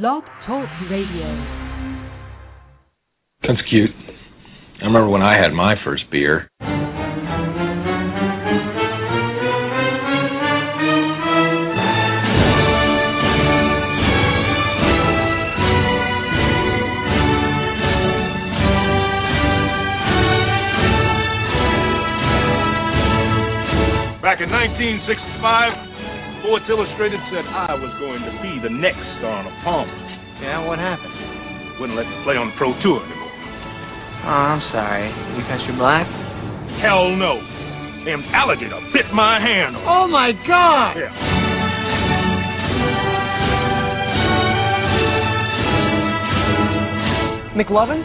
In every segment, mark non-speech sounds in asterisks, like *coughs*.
Blog Talk Radio. That's cute. I remember when I had my first beer. Back in 1965, Sports Illustrated said I was going to be the next Arnold Palmer. Yeah, what happened? Wouldn't let me play on the Pro Tour anymore. Oh, I'm sorry. Because you're black? Hell no. Them alligator bit my hand off. Oh my God! Yeah. McLovin?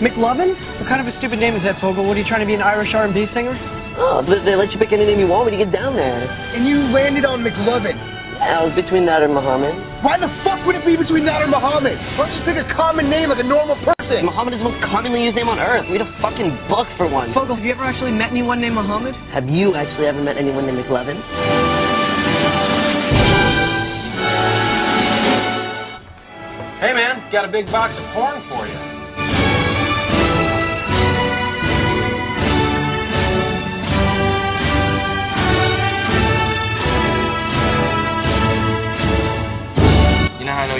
McLovin? What kind of a stupid name is that, Fogel? What are you trying to be an Irish R&B singer? Oh, they they let you pick any name you want when you get down there. And you landed on McLovin. Yeah, it was between that and Muhammad. Why the fuck would it be between that or Muhammad? Why don't you pick a common name like a normal person? Muhammad is the most commonly used name on earth. Read a fucking book for one. Fogel, have you ever actually met anyone named Muhammad? Have you actually ever met anyone named McLovin? Hey, man, got a big box of porn for you.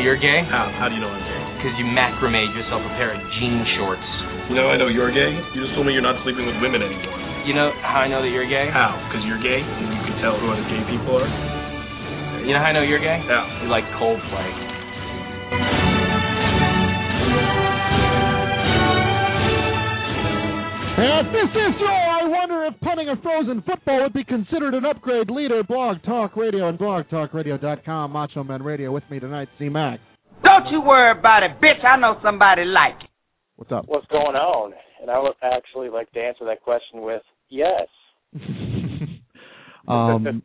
You're gay? How? How do you know I'm gay? Because you macrameed yourself a pair of jean shorts. You know I know you're gay? You just told me you're not sleeping with women anymore. You know how I know that you're gay? How? Because you're gay and you can tell who other gay people are? You know how I know you're gay? How? You like Coldplay. And this is your I wonder if punting a frozen football would be considered an upgrade leader. Blog Talk Radio and blogtalkradio.com. Macho Man Radio with me tonight, C Mac. Don't you worry about it, bitch. I know somebody like it. What's up? what's going on? And I would actually like to answer that question with yes. *laughs* um,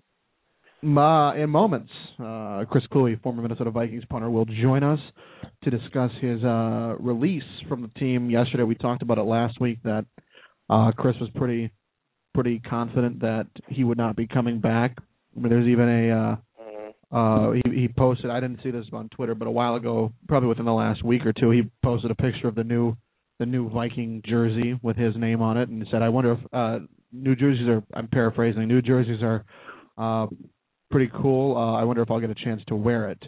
ma, in moments, uh, Chris Kluwe, former Minnesota Vikings punter, will join us to discuss his uh, release from the team. Yesterday, we talked about it last week that uh, Chris was pretty pretty confident that he would not be coming back. I mean, there's even a uh, Mhm. uh, he, he posted. I didn't see this on Twitter, but a while ago, probably within the last week or two, he posted a picture of the new the new Viking jersey with his name on it, and said, "I wonder if uh, new jerseys are." I'm paraphrasing. New jerseys are uh, pretty cool. Uh, I wonder if I'll get a chance to wear it.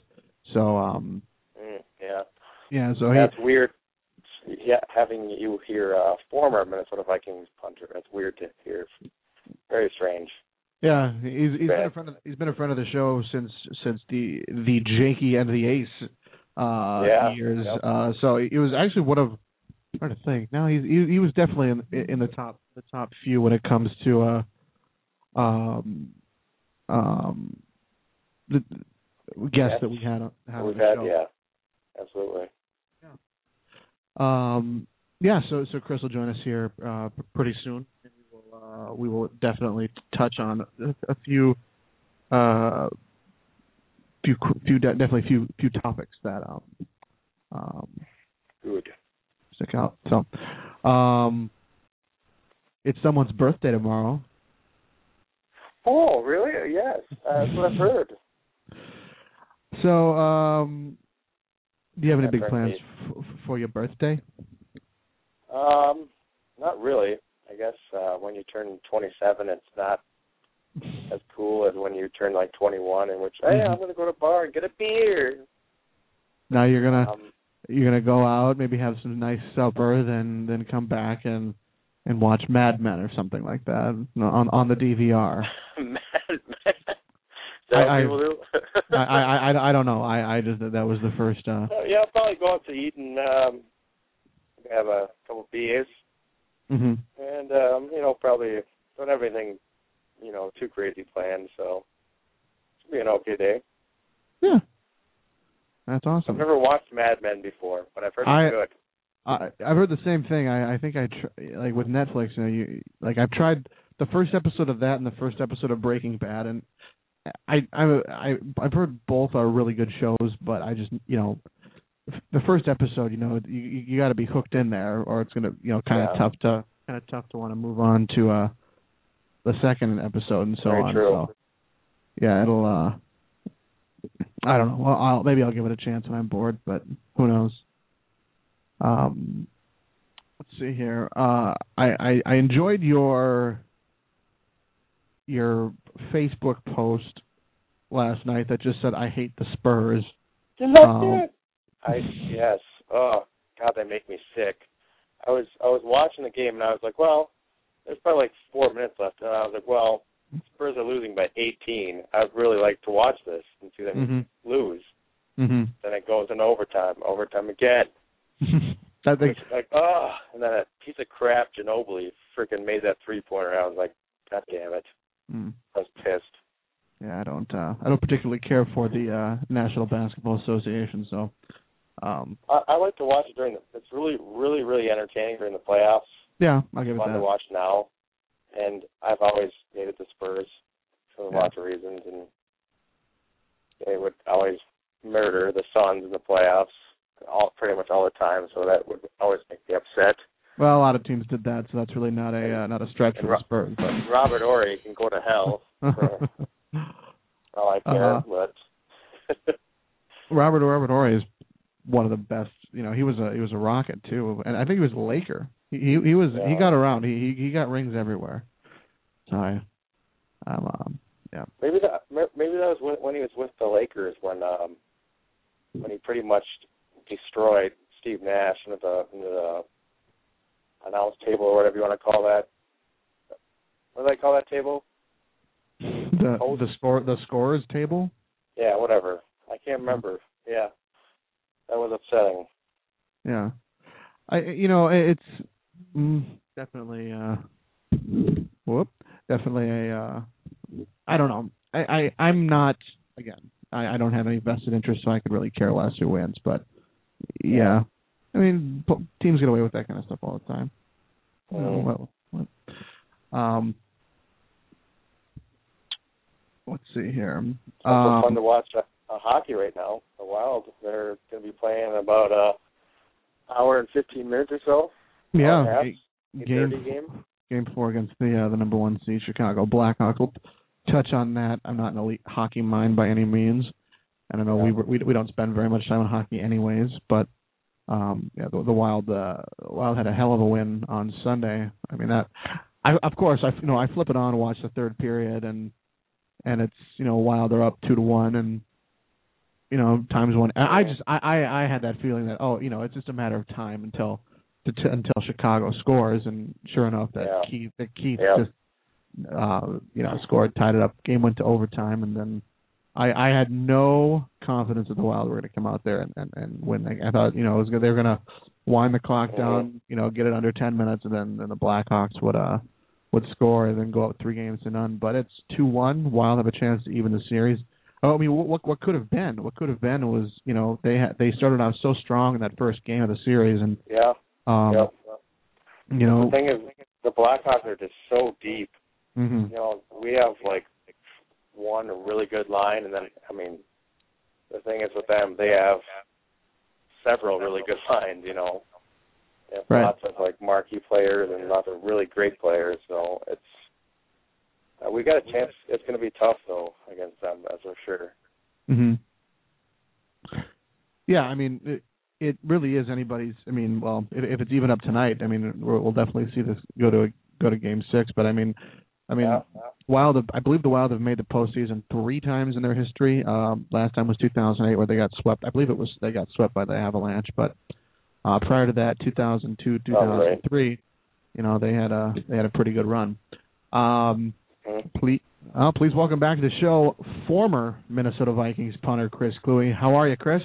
So um, Mm, yeah, yeah, so that's weird. Yeah, having you hear uh, former Minnesota Vikings punter. That's weird to hear. Very strange. yeah he's he's been a friend of he's been a friend of the show since since the the Jakey and the Ace uh Yeah, years. yep. Uh, so it was actually one of I'm trying to think. Now he's he, he was definitely in in the top the top few when it comes to uh um um the guests Yes. that we had on had We've had, yeah, absolutely. Um, yeah, so so Chris will join us here uh, pretty soon, and we will uh, we will definitely touch on a, a few uh, few few de- definitely few few topics that um um Good. stick out. So, um, it's someone's birthday tomorrow. Oh, really? Yes, uh, that's what I've heard. *laughs* So, um, do you have any big plans f- for your birthday? Um, not really. I guess uh, when you turn 27, it's not *laughs* as cool as when you turn like 21, in which hey. I'm gonna go to a bar and get a beer. Now you're gonna Um, you're gonna go out, maybe have some nice supper, then then come back and and watch Mad Men or something like that on on the DVR. *laughs* mad, mad. Is that what I- I, I I I don't know. I I just that was the first. uh Uh, yeah, I'll probably go out to eat and um, have a couple beers, hmm and um, you know, probably don't have anything, you know, too crazy planned. So it'll be an okay day. Yeah, that's awesome. I've never watched Mad Men before, but I've heard I- it's good. I I've heard the same thing. I I think I tr- like with Netflix. You know, you like I've tried the first episode of that and the first episode of Breaking Bad, and I I I I've heard both are really good shows, but I just you know the first episode, you know, you you got to be hooked in there, or it's gonna you know kind of Yeah. tough to kind of tough to want to move on to uh the second episode and so Very on. true. So yeah, it'll uh I don't know. Well, I'll maybe I'll give it a chance when I'm bored, but who knows? Um, let's see here. Uh, I, I I enjoyed your your Facebook post last night that just said I hate the Spurs. Um, I yes. Oh God, they make me sick. I was I was watching the game and I was like, well, there's probably like four minutes left, and I was like, well, Spurs are losing by 18. I'd really like to watch this and see them mhm. lose. Mhm. Then it goes in overtime, overtime again. *laughs* I think like, oh, and then a piece of crap Ginobili freaking made that three pointer. I was like, God damn it! Mm, I was pissed. yeah, I don't uh I don't particularly care for the uh National Basketball Association, so um I, I like to watch it during the. It's really, really, really entertaining during the playoffs. yeah, I'll give it fun to watch now, and I've always hated the Spurs for Yeah. lots of reasons, and they would always murder the Suns in the playoffs, all pretty much all the time. So that would always make me upset. Well, a lot of teams did that, so that's really not a uh, not a stretch for the Spurs. *laughs* Robert Horry can go to hell. But *laughs* All I care, Uh-huh. but *laughs* Robert Robert Horry is one of the best. You know, he was a he was a rocket too, and I think he was a Laker. He he, he was he got around. He he he got rings everywhere. So I, I'm um yeah. maybe that maybe that was when, when he was with the Lakers when um when he pretty much destroyed Steve Nash into the into the announce table or whatever you want to call that. What do they call that table? The the score the scores table. Yeah, whatever. I can't remember. Yeah, that was upsetting. Yeah, I you know it's mm, definitely uh whoop definitely a uh I don't know I I I'm not again I I don't have any vested interest so I could really care less who wins but yeah I mean teams get away with that kind of stuff all the time. You know, what, what, um let's see here. It's also Um, fun to watch uh, uh, hockey right now. The Wild, they're going to be playing about a hour and fifteen minutes or so. yeah, Hour and a half. ga- Eight game game. game four against the uh, the number one seed Chicago Blackhawks. We'll touch on that. I'm not an elite hockey mind by any means, I don't know we we we don't spend very much time on hockey anyways. But um, yeah, the, the Wild uh, Wild had a hell of a win on Sunday. I mean that. I of course I you know I flip it on watch the third period and and it's you know Wild are up two to one and you know times one. I I just I I I had that feeling that oh you know it's just a matter of time until to, to, until Chicago scores, and sure enough, that Yeah. Keith that Keith Yeah. just uh, you know scored, tied it up. Game went to overtime, and then I I had no confidence that the Wild were going to come out there and and, and win. I, I thought you know it was good. They were going to wind the clock down, you know, get it under ten minutes, and then then the Blackhawks would uh would score and then go up three games to none. But it's two one. Wild have a chance to even the series. Oh, I mean, what what, what could have been? What could have been was you know they had they started out so strong in that first game of the series, and Yeah. um, yep. you know, The thing is, the Blackhawks are just so deep. hmm You know, we have like one really good line, and then I mean, the thing is with them, they have several really good *laughs* lines. You know, they have Right. lots of like marquee players and lots of really great players. So it's uh, we got a chance. It's going to be tough though against them, that's for sure. hmm Yeah, I mean, it, it really is anybody's. I mean, well, if, if it's even up tonight, I mean, we'll, we'll definitely see this go to go to Game Six. But I mean, I mean, Yeah. Wild. Have, I believe the Wild have made the postseason three times in their history. Um, last time was 2008, where they got swept. I believe it was they got swept by the Avalanche. But uh, prior to that, 2002, 2003, you know, they had a they had a pretty good run. Um, Mhm. please, uh, please welcome back to the show former Minnesota Vikings punter Chris Kluwe. How are you, Chris?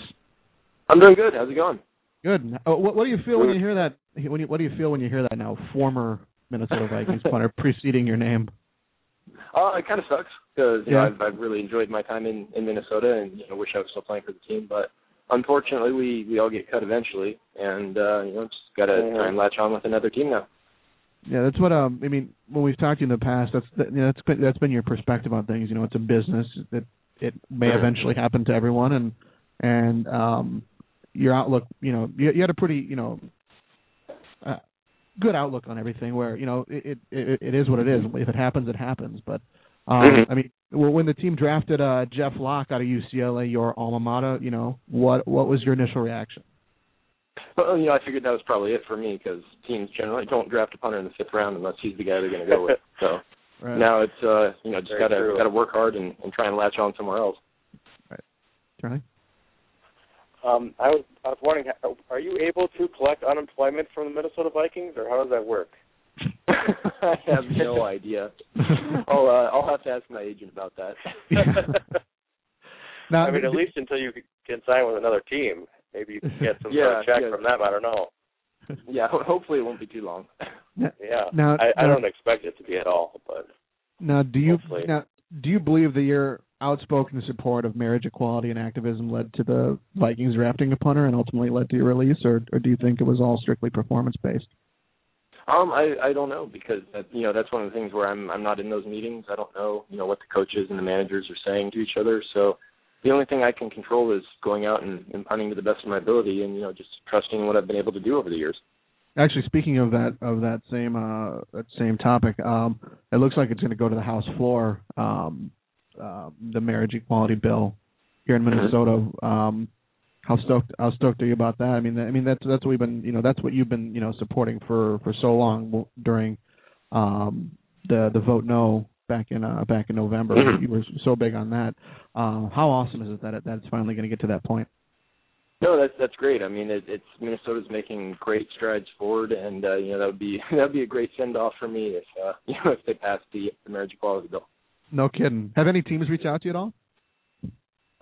I'm doing good. How's it going? Good. Uh, what, what do you feel when you hear that? When you, what do you feel when you hear that now? Former Minnesota *laughs* Vikings punter preceding your name. Uh, it kind of sucks because you Yeah. know, I've, I've really enjoyed my time in, in Minnesota and you know wish I was still playing for the team. But unfortunately, we we all get cut eventually, and uh, you know just got to try and latch on with another team now. Yeah, that's what um. I mean, when we've talked to you in the past, that's that, you know, that's been that's been your perspective on things. You know, it's a business that it may eventually happen to everyone, and and um, your outlook. You know, you, you had a pretty you know. Uh, good outlook on everything where you know it, it it it is what it is if it happens it happens but um Mhm. i mean Well, when the team drafted uh, Jeff Locke out of UCLA, your alma mater, you know, what what was your initial reaction? Well, you know, I figured that was probably it for me because teams generally don't draft a punter in the fifth round unless he's the guy they're going to go with. *laughs* So Right. now it's uh, you know just gotta gotta work hard and, and try and latch on somewhere else. Right, Charlie? Um, I was I was wondering, are you able to collect unemployment from the Minnesota Vikings, or how does that work? *laughs* I have no idea. *laughs* I'll uh, I'll have to ask my agent about that. *laughs* Now, I mean, at least until you can sign with another team, maybe you can get some Yeah, sort of check yeah. from them. I don't know. yeah, hopefully it won't be too long. Yeah, Now- I, I now- don't expect it to be at all, but Now, do you Hopefully. now do you believe that your outspoken support of marriage equality and activism led to the Vikings drafting a punter and ultimately led to your release, or or do you think it was all strictly performance based? Um, I I don't know because that, you know that's one of the things where I'm I'm not in those meetings. I don't know you know what the coaches and the managers are saying to each other. So the only thing I can control is going out and, and punting to the best of my ability, and you know just trusting what I've been able to do over the years. Actually, speaking of that of that same uh that same topic, um, it looks like it's going to go to the House floor. Um, uh, the marriage equality bill here in Minnesota. Um, how stoked how stoked are you about that? I mean, I mean that's that's what we've been you know that's what you've been you know supporting for for so long during um the the vote no back in uh back in November. Mhm. You were so big on that. Uh, how awesome is it that it, that it's finally going to get to that point? No, that's that's great. I mean, it, it's Minnesota's making great strides forward, and uh, you know that would be *laughs* that would be a great send off for me if uh, *laughs* you know if they pass the, the marriage equality bill. No kidding. Have any teams reached out to you at all?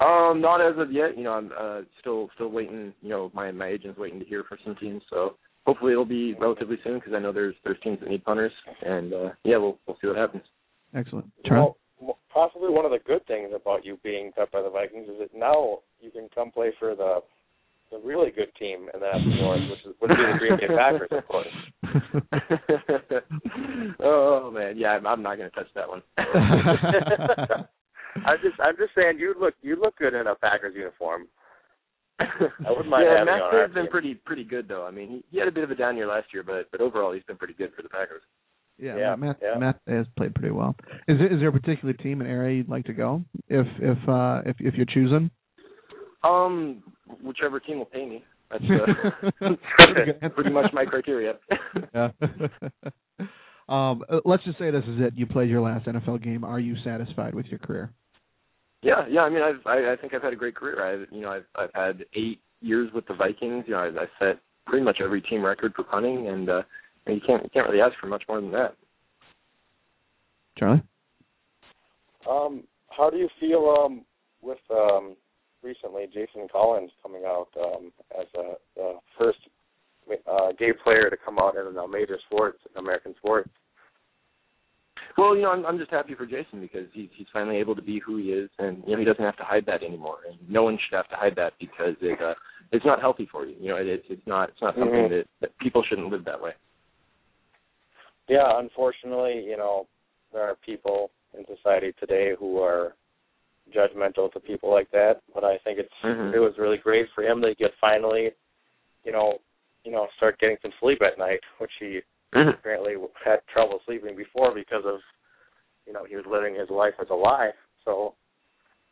Um, not as of yet. You know, I'm uh, still still waiting. You know, my my agent's waiting to hear from some teams. So hopefully it'll be relatively soon because I know there's there's teams that need punters, and uh, yeah, we'll we'll see what happens. Excellent. Charlie? well, possibly one of the good things about you being cut by the Vikings is that now you can come play for the the really good team in the NFC North, which is would be the Green Bay Packers, of course. *laughs* oh man, yeah, I'm, I'm not going to touch that one. *laughs* I'm just I'm just saying you look you look good in a Packers uniform. I wouldn't mind yeah, having Matt you on our Slade's been team. pretty pretty good though. I mean, he, he had a bit of a down year last year, but but overall he's been pretty good for the Packers. Yeah, Yeah, Matt, yeah. Matt has played pretty well. Is there, is there a particular team and area you'd like to go if if uh if if you're choosing? Um, whichever team will pay me. That's uh, Pretty good answer. pretty much my criteria. *laughs* yeah. *laughs* um, uh, let's just say this is it. You played your last NFL game. Are you satisfied with your career? Yeah, yeah. I mean, I've I, I think I've had a great career. I've you know I've I've had eight years with the Vikings. You know, I've, I've set pretty much every team record for punting, and uh, you can't you can't really ask for much more than that. Charlie? Um, how do you feel um with um recently Jason Collins coming out um as a the first uh gay player to come out in a major sports American sports? Well, you know, I'm I'm just happy for Jason because he's he's finally able to be who he is, and you know he doesn't have to hide that anymore. And no one should have to hide that because it uh, it's not healthy for you. You know, it, it's it's not it's not something Mhm. that, that people shouldn't live that way. Yeah, unfortunately, you know, there are people in society today who are judgmental to people like that. But I think it's Mhm. it was really great for him to get finally, you know, you know, start getting some sleep at night, which he apparently had trouble sleeping before because of, you know, he was living his life as a lie. So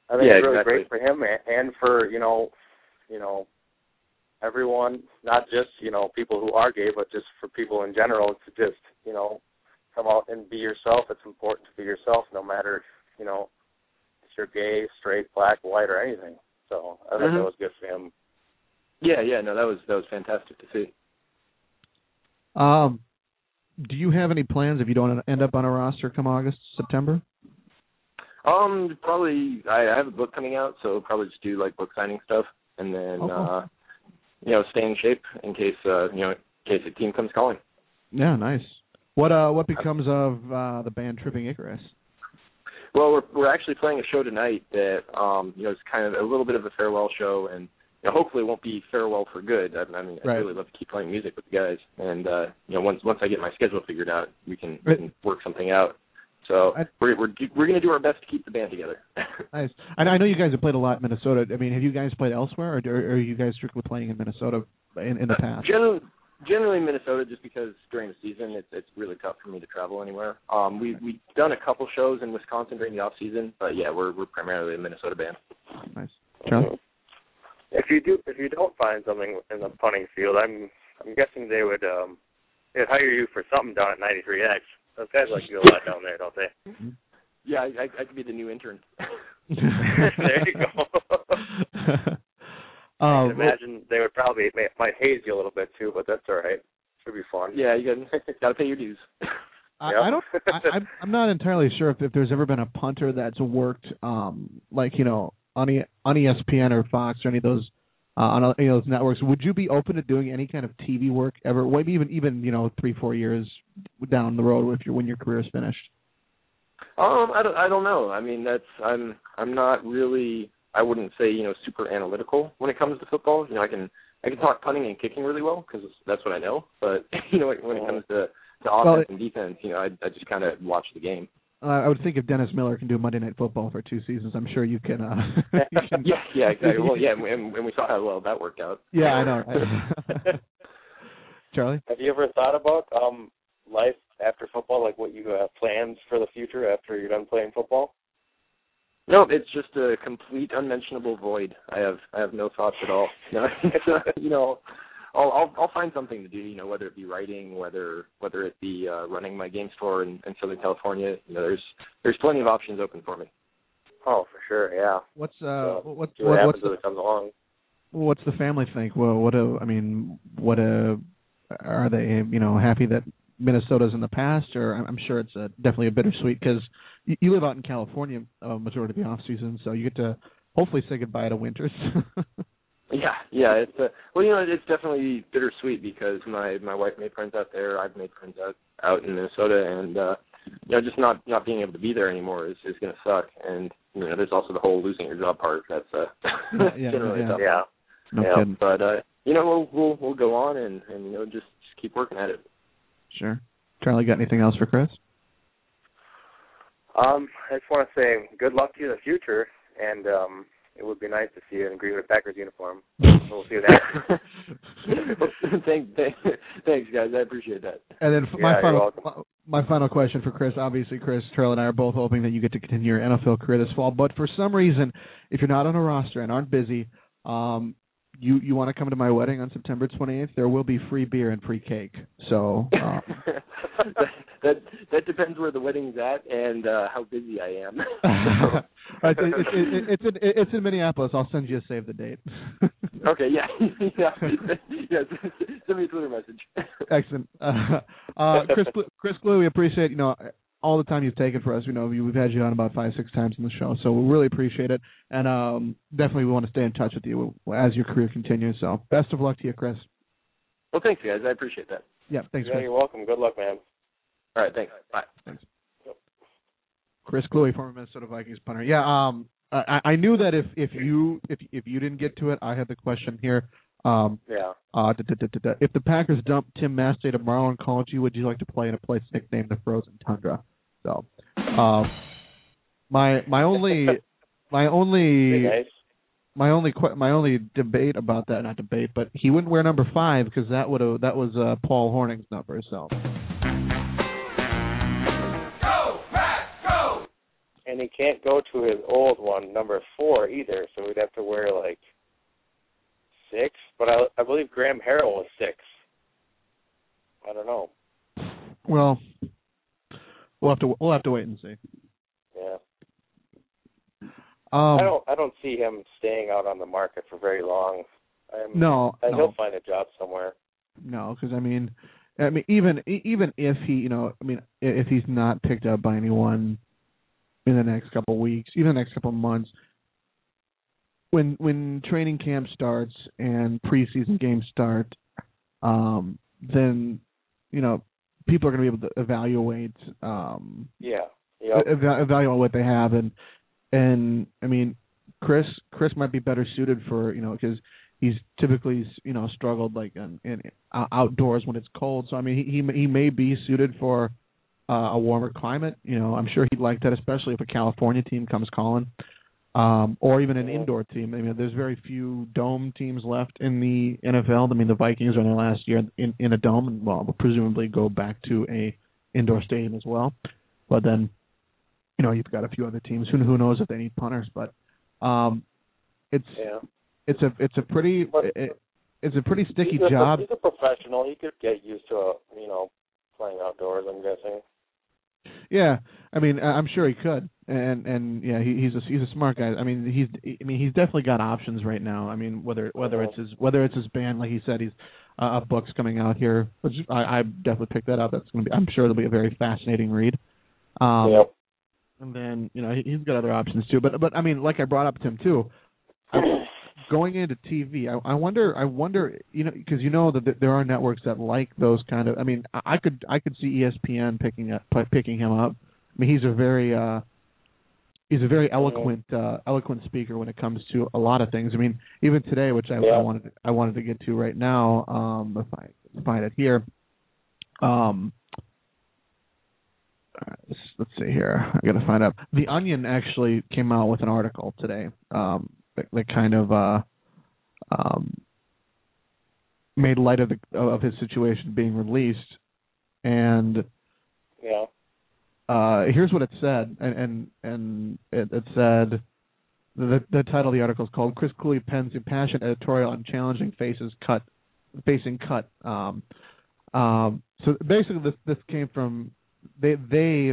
I think Yeah, it's really exactly. great for him and, and for you know, you know, everyone, not just you know people who are gay, but just for people in general to just you know come out and be yourself. It's important to be yourself, no matter you know you're gay, straight, black, white, or anything. So I think Mhm. that was good for him. Yeah, yeah. No, that was that was fantastic to see. Um, do you have any plans if you don't end up on a roster come August, September? Um, probably I, I have a book coming out, so probably just do like book signing stuff, and then Oh, cool. uh, you know stay in shape in case uh, you know in case a team comes calling. Yeah, nice. What uh what becomes of uh the band Tripping Icarus? Well, we're we're actually playing a show tonight that um you know is kind of a little bit of a farewell show, and you know hopefully it won't be farewell for good. I, I mean, I Right. really love to keep playing music with the guys, and uh you know once once I get my schedule figured out, we can, Right. we can work something out. So I- we're we're we're going to do our best to keep the band together. *laughs* Nice. I I know you guys have played a lot in Minnesota. I mean, have you guys played elsewhere, or, or are you guys strictly playing in Minnesota in, in the past? Generally, generally Minnesota, just because during the season it's it's really tough for me to travel anywhere. Um, we we've done a couple shows in Wisconsin during the off season, but yeah, we're we're primarily a Minnesota band. Nice. Charlie? If you do, if you don't find something in the punting field, I'm I'm guessing they would um they'd hire you for something down at 93X. Those guys like you a lot down there, don't they? Yeah, I I, I could be the new intern. *laughs* there you go. *laughs* I can imagine they would probably may, might haze you a little bit too, but that's all right. Should be fun. yeah, you got got to pay your dues. I, Yep. I don't. I, I'm- I'm not entirely sure if, if there's ever been a punter that's worked, um, like you know, on E- on ESPN or Fox or any of those, uh, on any of those networks. Would you be open to doing any kind of TV work ever? Maybe even even you know three four years down the road if you when your career is finished. Um, I don't, I don't know. I mean, that's I'm I'm not really. I wouldn't say you know super analytical when it comes to football. You know, I can I can talk punting and kicking really well because that's what I know. But *laughs* you know, when it comes to to offense Well, and defense, you know, I I just kind of watch the game. Uh, I would think if Dennis Miller can do Monday Night Football for two seasons, I'm sure you can. Uh, *laughs* you can *laughs* yeah, yeah, exactly. Well, yeah, and, and we saw how well that worked out. yeah, I know. right? Charlie. Have you ever thought about um life after football, like what you have plans for the future after you're done playing football? No, it's just a complete unmentionable void. I have I have no thoughts at all. *laughs* No, uh, *laughs* you know, I'll, I'll I'll find something to do. You know, whether it be writing, whether whether it be uh, running my game store in, in Southern California. You know, there's there's plenty of options open for me. Oh, for sure, yeah. What's uh So, what's See what what, happens what's when the, it comes along. what's the family think? Well, what a I mean, what a are they you know happy that Minnesota's in the past, or I'm I'm sure it's uh definitely a bittersweet because you, you live out in California uh, majority of the off season, so you get to hopefully say goodbye to winters. *laughs* Yeah, yeah. It's uh, well, you know, it's definitely bittersweet because my my wife made friends out there. I've made friends out out in Minnesota, and uh, you know, just not not being able to be there anymore is is going to suck. And you know, there's also the whole losing your job part. That's uh, *laughs* Yeah, generally yeah. tough. Yeah. no Yeah. kidding. But uh, you know, we'll we'll we'll go on and and you know just just keep working at it. Sure. Charlie, got anything else for Chris? Um, I just want to say good luck to you in the future, and um, it would be nice to see you in a Green Bay Packers uniform. We'll see that. *laughs* Thank, thank, thanks, guys. I appreciate that. And then f Yeah, my you're final welcome. my final question for Chris. Obviously, Chris, Trail, and I are both hoping that you get to continue your NFL career this fall. But for some reason, if you're not on a roster and aren't busy, um, you you want to come to my wedding on September 28th? There will be free beer and free cake. So *laughs* uh, that, that that depends where the wedding's at and uh how busy I am. *laughs* it, it, it, it's in it's in Minneapolis. I'll send you a save the date. *laughs* okay, yeah, yeah, yeah. Send me a Twitter message. Excellent. Uh, uh, Chris, Chris Kluwe, we appreciate you know all the time you've taken for us. You know, we've had you on about five, six times in the show, so we really appreciate it. And um, definitely, we want to stay in touch with you as your career continues. So, best of luck to you, Chris. Well, thanks, guys. I appreciate that. Yeah, thanks, yeah, Chris. you're welcome. Good luck, man. All right, thanks. Bye. Thanks. Chris Kluwe, former Minnesota Vikings punter. Yeah, um, I, I knew that if if you if if you didn't get to it, I had the question here. Um, Yeah. uh, da, da, da. if the Packers dump Tim Masthay tomorrow and called you, would you like to play in a place nicknamed the Frozen Tundra? So, um, my my only *laughs* my only nice. my only my only debate about that not debate, but he wouldn't wear number five because that would have that was uh, Paul Hornung's number. So And he can't go to his old one, number four, either. So we'd have to wear like six. But I, I believe Graham Harrell was six. I don't know. well, we'll have to we'll have to wait and see. Yeah. Um, I don't. I don't see him staying out on the market for very long. I'm, no, I, no. He'll find a job somewhere. No, because I mean, I mean, even even if he, you know, I mean, if he's not picked up by anyone in the next couple of weeks, even the next couple of months, when when training camp starts and preseason games start, um, then you know people are going to be able to evaluate um, Yeah. Yep. eva- evaluate what they have and and I mean Chris Chris might be better suited for you know because he's typically you know struggled like in, in out- outdoors when it's cold so I mean he he, may- he may be suited for uh, a warmer climate you know I'm sure he'd like that especially if a California team comes calling um, or even an indoor team. I mean, there's very few dome teams left in the NFL. I mean, the Vikings are in their last year in in a dome, and well, will presumably go back to a indoor stadium as well. But then, you know, you've got a few other teams. Who who knows if they need punters? But um, it's Yeah. it's a it's a pretty it, it's a pretty sticky he's a, job. He's a professional. He could get used to, a, you know, playing outdoors. I'm guessing. Yeah, I mean, I'm sure he could, and and yeah, he, he's a he's a smart guy. I mean, he's I mean, he's definitely got options right now. I mean, whether whether it's his whether it's his band, like he said, he's uh, a book's coming out here, which I, I definitely picked that up. That's gonna be, I'm sure it'll be a very fascinating read. Um, yep. And then you know he, he's got other options too. But but I mean, like I brought up to him too, I- going into TV, I, I wonder I wonder you know because you know that there are networks that like those kind of. I mean, I, I could I could see ESPN picking up picking him up. I mean, he's a very uh he's a very eloquent uh eloquent speaker when it comes to a lot of things. I mean, even today, which I, Yeah. I wanted I wanted to get to right now, um if I find it here. Um let's, let's see here. I got to find out. The Onion actually came out with an article today um, that, that kind of uh, um, made light of the of his situation being released, and Yeah. Uh, here's what it said, and and, and it, it said the the title of the article is called "Chris Kluwe pens impassioned editorial on challenging faces cut facing cut." Um, um, so basically, this this came from they they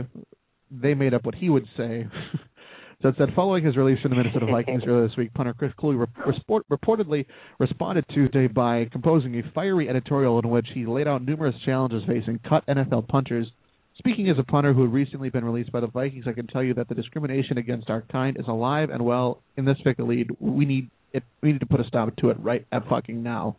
they made up what he would say. *laughs* so it said, following his release from the Minnesota *laughs* Vikings earlier this week, punter Chris Kluwe re- resport, reportedly responded Tuesday by composing a fiery editorial in which he laid out numerous challenges facing cut NFL punters. Speaking as a punter who had recently been released by the Vikings, I can tell you that the discrimination against our kind is alive and well in this fickle league. We need it. We need to put a stop to it right at fucking now.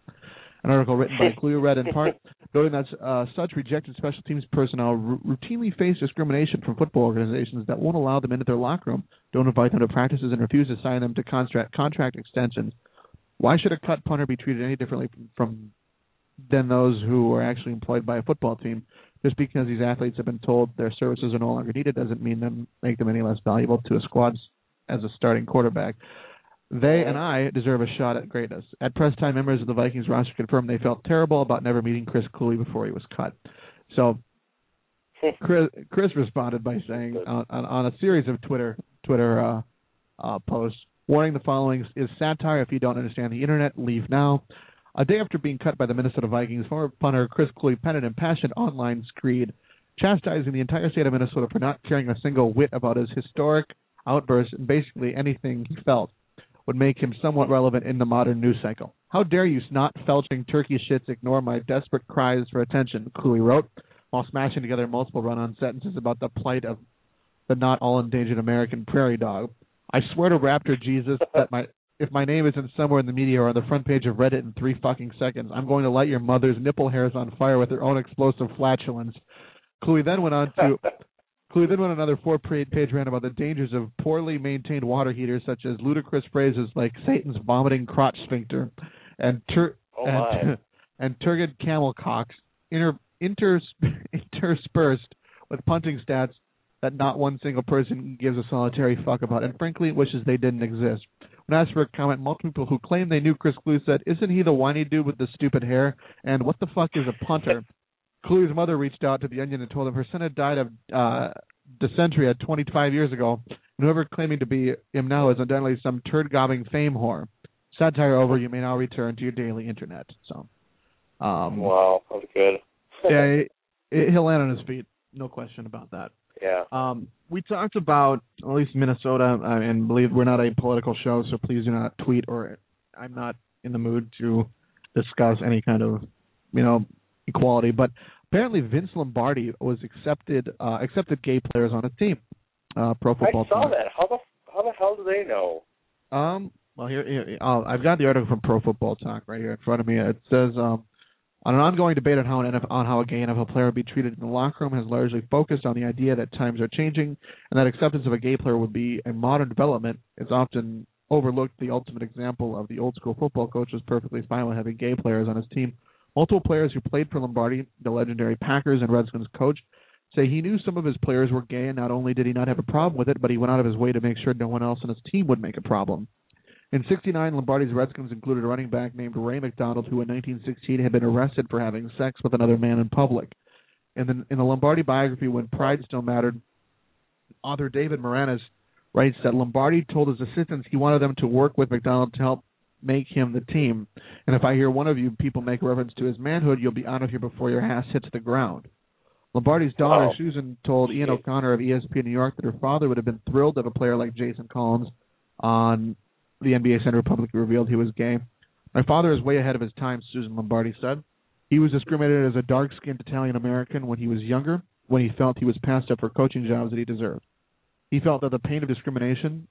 An article written by Kluwe read in part *laughs* noting that uh, such rejected special teams personnel r- routinely face discrimination from football organizations that won't allow them into their locker room, don't invite them to practices, and refuse to sign them to contract contract extensions. Why should a cut punter be treated any differently from, from than those who are actually employed by a football team? Just because these athletes have been told their services are no longer needed doesn't mean them make them any less valuable to a squad as a starting quarterback. They and I deserve a shot at greatness. At press time, members of the Vikings roster confirmed they felt terrible about never meeting Chris Kluwe before he was cut. So *laughs* Chris, Chris responded by saying on, on, on a series of Twitter Twitter uh, uh, posts, warning the following is satire. If you don't understand the internet, leave now. A day after being cut by the Minnesota Vikings, former punter Chris Kluwe penned an impassioned online screed chastising the entire state of Minnesota for not caring a single whit about his historic outburst and basically anything he felt would make him somewhat relevant in the modern news cycle. How dare you snot felching turkey shits ignore my desperate cries for attention, Kluwe wrote, while smashing together multiple run on sentences about the plight of the not all endangered American prairie dog. I swear to Raptor Jesus that my if my name isn't somewhere in the media or on the front page of Reddit in three fucking seconds, I'm going to light your mother's nipple hairs on fire with her own explosive flatulence. Kluwe then went on to *laughs* Kluwe then went on another four-page rant about the dangers of poorly maintained water heaters, such as ludicrous phrases like "Satan's vomiting crotch sphincter" and tur- Oh and, *laughs* and turgid camel cocks, inter- inters- *laughs* interspersed with punting stats that not one single person gives a solitary fuck about, and frankly wishes they didn't exist. When asked for a comment, multiple people who claim they knew Chris Kluwe said, "Isn't he the whiny dude with the stupid hair?" and "What the fuck is a punter?" Kluwe's mother reached out to the Onion and told him her son had died of uh, dysentery 25 years ago, and whoever claiming to be him now is undoubtedly some turd-gobbing fame whore. Satire over. You may now return to your daily internet. So, um, Wow, that was good. *laughs* yeah, he, he'll land on his feet. No question about that. Yeah. Um, we talked about at least Minnesota, uh, and believe we're not a political show, so please do not tweet or I'm not in the mood to discuss any kind of, you know, equality. But apparently, Vince Lombardi was accepted uh, accepted gay players on his team. Uh, pro football. I saw Talk. that. How the how the hell do they know? Um, well, here, here I've got the article from Pro Football Talk right here in front of me. It says um, on an ongoing debate on how an NFL, on how a gay NFL player would be treated in the locker room has largely focused on the idea that times are changing and that acceptance of a gay player would be a modern development. It's often overlooked the ultimate example of the old school football coach was perfectly fine with having gay players on his team. Multiple players who played for Lombardi, the legendary Packers and Redskins coach, say he knew some of his players were gay, and not only did he not have a problem with it, but he went out of his way to make sure no one else on his team would make a problem. In 69, Lombardi's Redskins included a running back named Ray McDonald, who in 1916 had been arrested for having sex with another man in public. And then in the Lombardi biography, When Pride Still Mattered, author David Maraniss writes that Lombardi told his assistants he wanted them to work with McDonald to help make him the team. And if I hear one of you people make reference to his manhood, you'll be out of here before your ass hits the ground. Lombardi's daughter, Wow. Susan, told Ian O'Connor of ESPN New York that her father would have been thrilled to have a player like Jason Collins on the NBA Center publicly revealed he was gay. My father is way ahead of his time, Susan Lombardi said. He was discriminated as a dark skinned Italian American when he was younger, when he felt he was passed up for coaching jobs that he deserved. He felt that the pain of discrimination,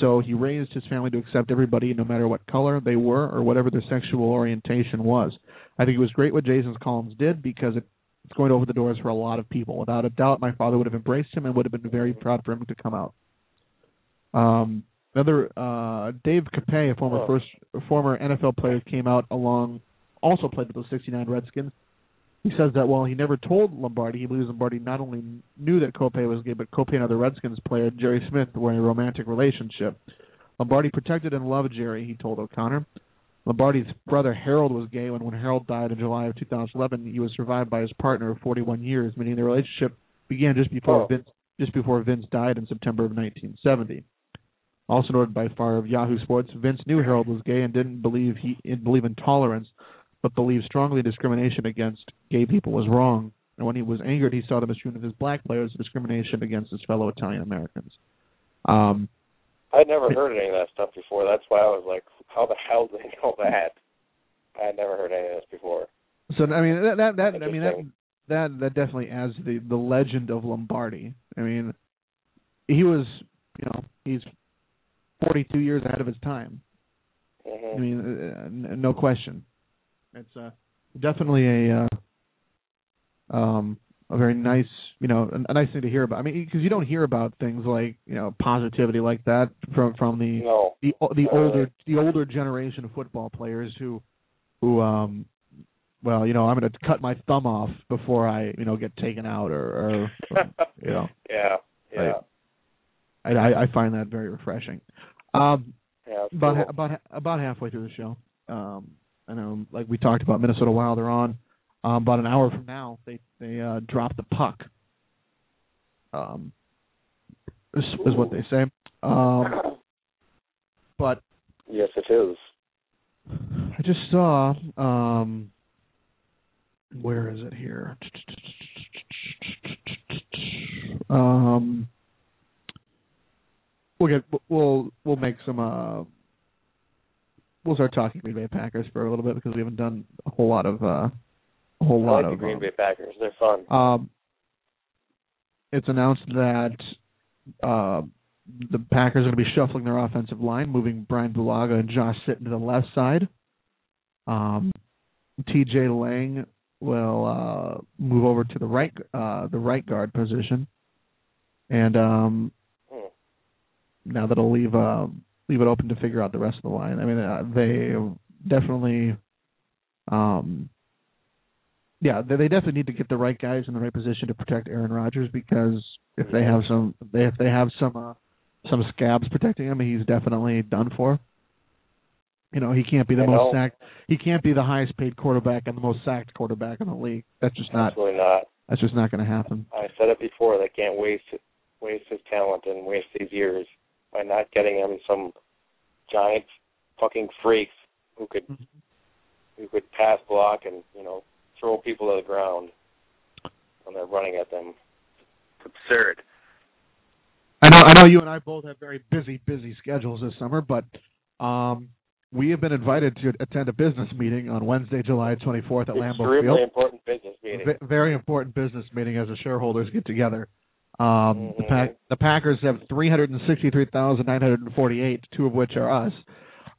so he raised his family to accept everybody no matter what color they were or whatever their sexual orientation was. I think it was great what Jason Collins did because it, it's going to open the doors for a lot of people. Without a doubt, my father would have embraced him and would have been very proud for him to come out. Um, another uh, Dave Kopay, a former Oh. first former NFL player, came out along also played with the 69 Redskins. He says that while he never told Lombardi, he believes Lombardi not only knew that Cope was gay, but Cope and other Redskins player, Jerry Smith, were in a romantic relationship. Lombardi protected and loved Jerry, he told O'Connor. Lombardi's brother Harold was gay, and when Harold died in July of 2011, he was survived by his partner of 41 years, meaning the relationship began just before Oh. Vince just before Vince died in September of 1970. Also noted by far of Yahoo Sports, Vince knew Harold was gay and didn't believe he didn't believe in tolerance, but believed strongly discrimination against gay people was wrong. And when he was angered, he saw the mistreatment of his black players, discrimination against his fellow Italian Americans. Um, I'd never heard any of that stuff before. That's why I was like, how the hell do they know that? I had never heard any of this before. So I mean that that, that I mean that that that definitely adds the the legend of Lombardi. I mean, he was you know he's 42 years ahead of his time. hmm I mean, uh, n- no question. It's uh, definitely a uh, um, a very nice, you know, a, a nice thing to hear about. I mean, because you don't hear about things like you know positivity like that from from the No. the the Uh, older the older generation of football players who who um well you know I'm going to cut my thumb off before I you know get taken out or, or, or you know *laughs* yeah. Yeah. Right. I, I I find that very refreshing. Um, Yeah. about cool. about about halfway through the show. Um, I know, like we talked about Minnesota Wild, they're on. Um, about an hour from now, they they uh, drop the puck. Um, is, is what they say. Um, but yes, it is. I just saw. Um, where is it here? Um, we'll get we'll we'll make some. Uh, we'll start talking Green Bay Packers for a little bit because we haven't done a whole lot of uh, a whole I lot like the of. Green um, Bay Packers. They're fun. um, it's announced that uh, the Packers are going to be shuffling their offensive line, moving Brian Bulaga and Josh Sitton to the left side. Um, T.J. Lang will uh, move over to the right uh, the right guard position, and um. Now that'll leave uh, leave it open to figure out the rest of the line. I mean, uh, they definitely, um, yeah, they, they definitely need to get the right guys in the right position to protect Aaron Rodgers because if they have some, they if they have some uh, some scabs protecting him, he's definitely done for. You know, he can't be the I most know. sacked. He can't be the highest paid quarterback and the most sacked quarterback in the league. That's just not. Absolutely not. That's just not going to happen. I said it before. They can't waste waste his talent and waste these years by not getting him some giant fucking freaks who could who could pass block and you know throw people to the ground when they're running at them. It's absurd. I know I know you and I both have very busy, busy schedules this summer, but um we have been invited to attend a business meeting on Wednesday, July 24th at Lambeau Field. Extremely Field. important business meeting. V- very important business meeting as the shareholders get together. Um, the, pack, the Packers have 363,948, two of which are us,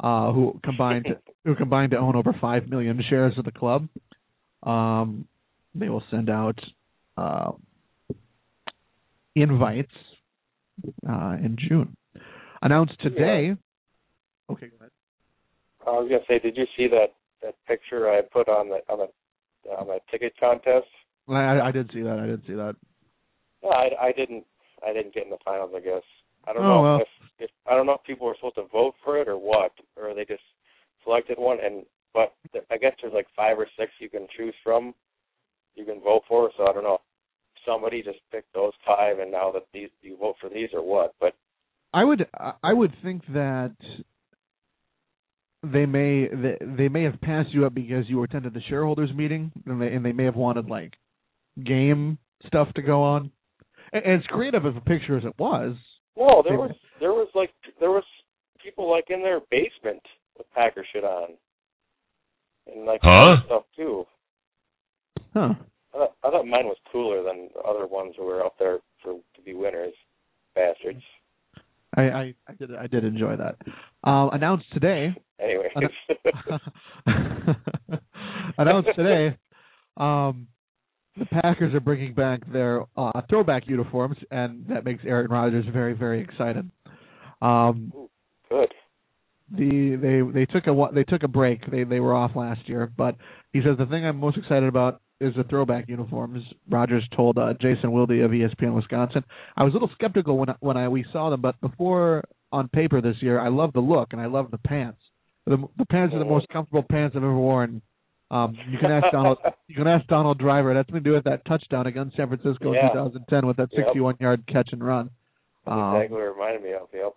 uh, who combined *laughs* who combined to own over five million shares of the club. Um, they will send out uh, invites uh, in June. Announced today. Okay, go ahead. I was gonna say, did you see that that picture I put on the on the on the ticket contest? I, I did see that. I did see that. No, I, I didn't. I didn't get in the finals. I guess. I don't Oh, know well. if, if I don't know if people were supposed to vote for it or what, or they just selected one. And but I guess there's like five or six you can choose from. You can vote for. So I don't know. Somebody just picked those five, and now that these you vote for these or what? But I would I would think that they may they, they may have passed you up because you attended the shareholders meeting and they and they may have wanted like game stuff to go on. And, and as creative of a picture as it was, no, there was there was like there was people like in their basement with Packer shit on, and like Huh? stuff too. huh? I thought, I thought mine was cooler than the other ones who were out there for to be winners, bastards. I, I I did I did enjoy that. Um, announced today Anyway, *laughs* announced today, um, the Packers are bringing back their uh, throwback uniforms, and that makes Aaron Rodgers very, very excited. Um, good. the they they took a they took a break. They they were off last year, but he says the thing I'm most excited about is the throwback uniforms. Rodgers told uh, Jason Wilde of ESPN Wisconsin. I was a little skeptical when I, when I we saw them, but before on paper this year, I love the look and I love the pants. The the pants are the most comfortable pants I've ever worn. Um, you can ask Donald. *laughs* You can ask Donald Driver. That's me doing that touchdown against San Francisco Yeah. in 2010 with that Yep. 61 yard catch and run. That's Um, exactly what it reminded me of. Yep.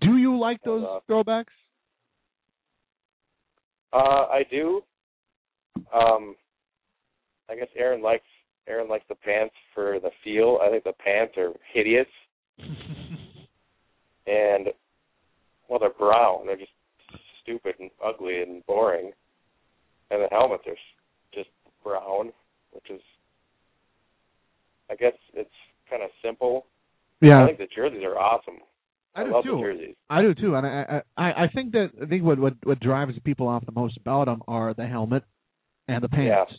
do you like those Uh, throwbacks? Uh, I do. Um, I guess Aaron likes Aaron likes the pants for the feel. I think the pants are hideous, *laughs* and well, they're brown. They're just stupid and ugly and boring. And the helmets are just brown, which is, I guess, it's kind of simple. Yeah. I think the jerseys are awesome. I do love too. I do too, and I I I I think that I think what what what drives people off the most about them are the helmet and the pants. Uh,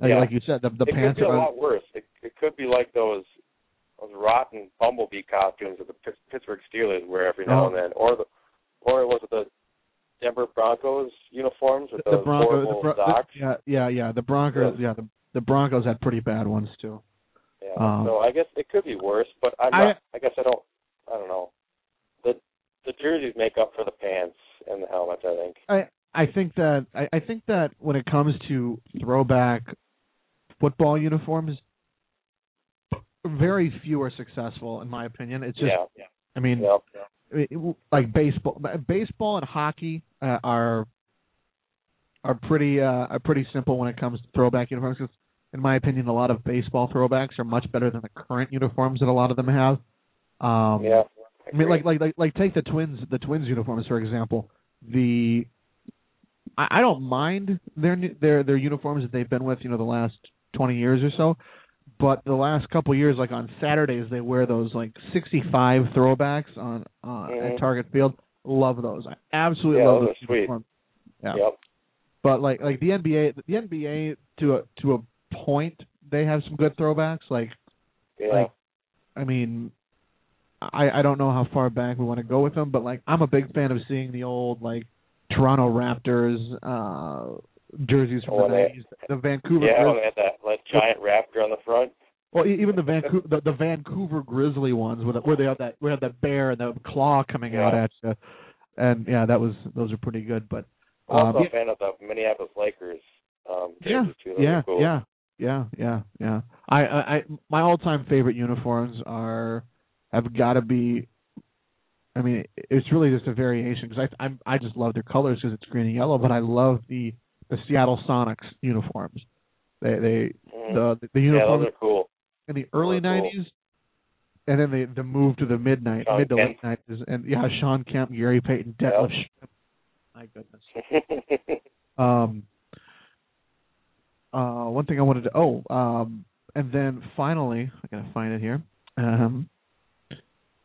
like, Yeah. like you said, the the it pants could be a lot worse. It, it could be like those those rotten bumblebee costumes that the Pittsburgh Steelers wear every now Oh. and then, or the or it was it the Denver Broncos uniforms with the those Broncos, horrible the, socks? the, yeah, yeah, yeah. The Broncos, yeah, the the Broncos had pretty bad ones too. Yeah. Um, so I guess it could be worse, but I'm I- not, I guess I don't. I don't know. The the jerseys make up for the pants and the helmets. I think. I I think that I, I think that when it comes to throwback football uniforms, very few are successful in my opinion. It's just, yeah. Yeah. I mean, it- it- like baseball, baseball and hockey uh, are are pretty uh, are pretty simple when it comes to throwback uniforms. 'cause in my opinion, a lot of baseball throwbacks are much better than the current uniforms that a lot of them have. Um, Yeah. I mean, like, like, like, like, take the twins, the twins uniforms for example. The, I, I don't mind their their their uniforms that they've been with, you know, the last twenty years or so. But the last couple years, like on Saturdays, they wear those like sixty-five throwbacks on uh, Mhm. at Target Field. Love those. I absolutely Yeah, love those those sweet. uniforms. Yeah. Yep. But like like the NBA, the NBA to a to a point, they have some good throwbacks. Like Yeah. like I mean, I I don't know how far back we want to go with them, but like I'm a big fan of seeing the old like Toronto Raptors uh jerseys from Oh, the nineties, the Vancouver. yeah. They had that like giant raptor on the front. Well, even the Vancouver the, the Vancouver Grizzly ones with where they have that where they have that bear and the claw coming out at you, and yeah, that was those are pretty good. But I'm also um, a fan of the Minneapolis Lakers. Um, yeah, jerseys too. Those yeah, cool. yeah, yeah, yeah, yeah. I, I, I, my all-time favorite uniforms are have got to be. I mean, it's really just a variation because I, I'm, I just love their colors because it's green and yellow. But I love the the Seattle Sonics uniforms. They, they, Mhm. the the yeah, uniforms those are cool. In the early cool. '90s, and then the the move to the midnight, mid to late Kemp. '90s, and yeah, Shawn Kemp, Gary Payton, Detlef. Yep. My goodness. *laughs* Um, uh, one thing I wanted to oh, um, and then finally, I gotta find it here. Um,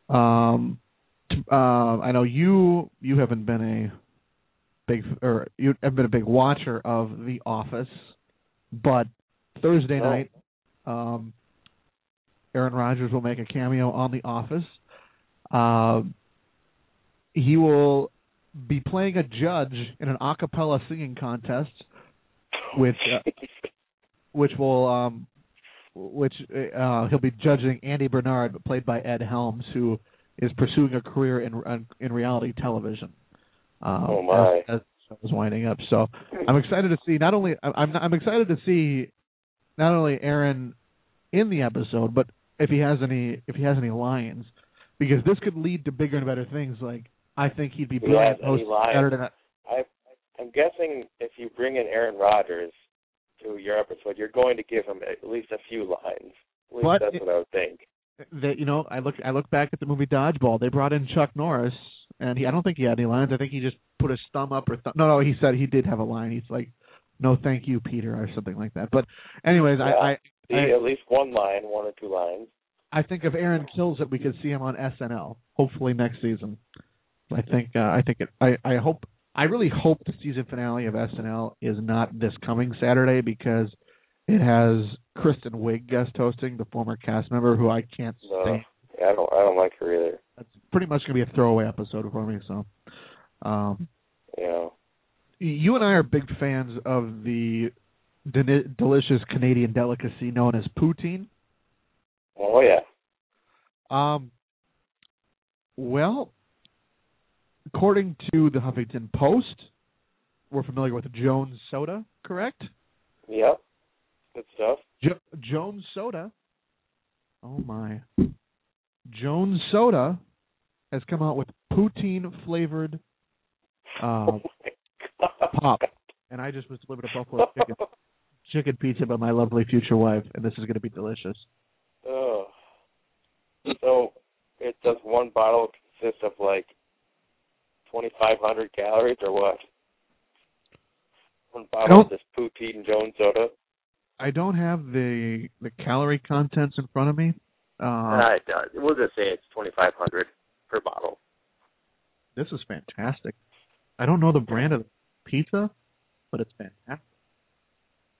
um, t- uh, I know you you haven't been a big or you have been a big watcher of The Office, but Thursday night, um, Aaron Rodgers will make a cameo on The Office. Um, he will be playing a judge in an a cappella singing contest, which uh, *laughs* which will um which uh, he'll be judging Andy Bernard, played by Ed Helms, who is pursuing a career in in reality television. Um, Oh, my. As, as show winding up, so I'm excited to see. Not only I'm I'm excited to see not only Aaron in the episode, but if he has any if he has any lines, because this could lead to bigger and better things. Like I think he'd be If he brilliant has any host lines. Saturday Night. I, I'm guessing if you bring in Aaron Rodgers to your episode, you're going to give him at least a few lines. At least But that's it- what I would think. that you know I look I look back at the movie Dodgeball. They brought in Chuck Norris, and he I don't think he had any lines. I think he just put his thumb up or th- no no he said he did have a line. He's like, "No, thank you, Peter," or something like that. But anyways, Yeah. I, I See, I- at least one line, one or two lines. I think if Aaron kills it, we could see him on SNL. Hopefully next season. I think uh, I think it. I I hope I really hope the season finale of SNL is not this coming Saturday because it has Kristen Wiig guest hosting, the former cast member who I can't No, stand. I don't. I don't like her either. It's pretty much gonna be a throwaway episode for me. So, um, You know. you and I are big fans of the delicious Canadian delicacy known as poutine. Oh yeah. Um, well, according to the Huffington Post, we're familiar with Jones Soda, correct? Yep. Good stuff. Jo- Jones Soda. Oh my. Jones Soda has come out with poutine flavored uh, *laughs* oh pop, and I just was delivered a buffalo *laughs* chicken chicken pizza by my lovely future wife, and this is going to be delicious. Oh. So it does one bottle consist of like twenty five hundred calories or what? One bottle of this poutine Jones soda. I don't have the the calorie contents in front of me. Uh, Uh, it does. We'll just say it's twenty five hundred per bottle. this is fantastic. I don't know the brand of the pizza, but it's fantastic.